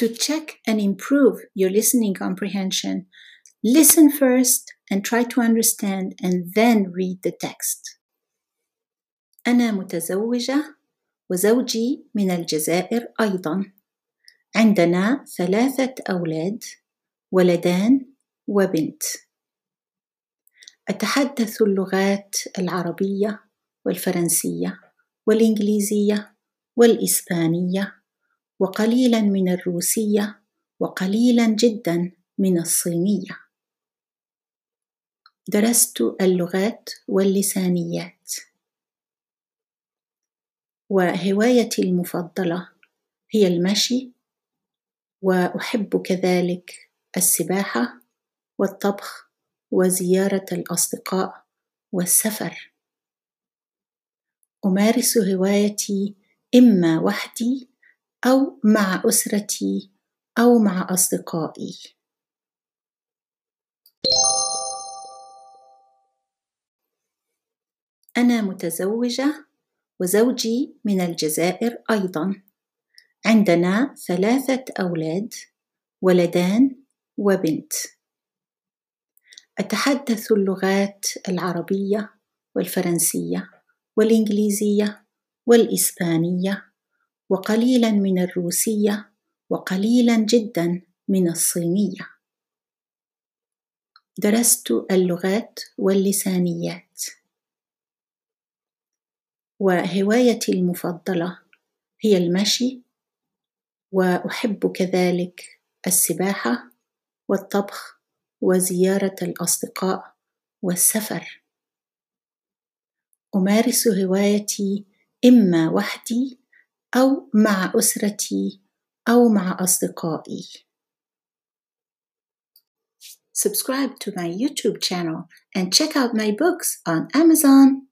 To check and improve your listening comprehension, listen first and try to understand and then read the text. أنا متزوجة وزوجي من الجزائر أيضا. عندنا ثلاثة أولاد ولدان وبنت. أتحدث اللغات العربية والفرنسية والإنجليزية والإسبانية وقليلا من الروسية وقليلا جدا من الصينية. درست اللغات واللسانيات. وهوايتي المفضلة هي المشي وأحب كذلك السباحة والطبخ وزيارة الأصدقاء والسفر. أمارس هوايتي إما وحدي أو مع أسرتي أو مع أصدقائي. أنا متزوجة وزوجي من الجزائر أيضا. عندنا ثلاثة أولاد ولدان وبنت. أتحدث اللغات العربية والفرنسية والإنجليزية والإسبانية وقليلا من الروسية وقليلا جدا من الصينية. درست اللغات واللسانيات. وهوايتي المفضلة هي المشي وأحب كذلك السباحة والطبخ وزيارة الأصدقاء والسفر. أمارس هوايتي إما وحدي أو مع أسرتي أو مع أصدقائي. Subscribe to my YouTube channel and check out my books on Amazon.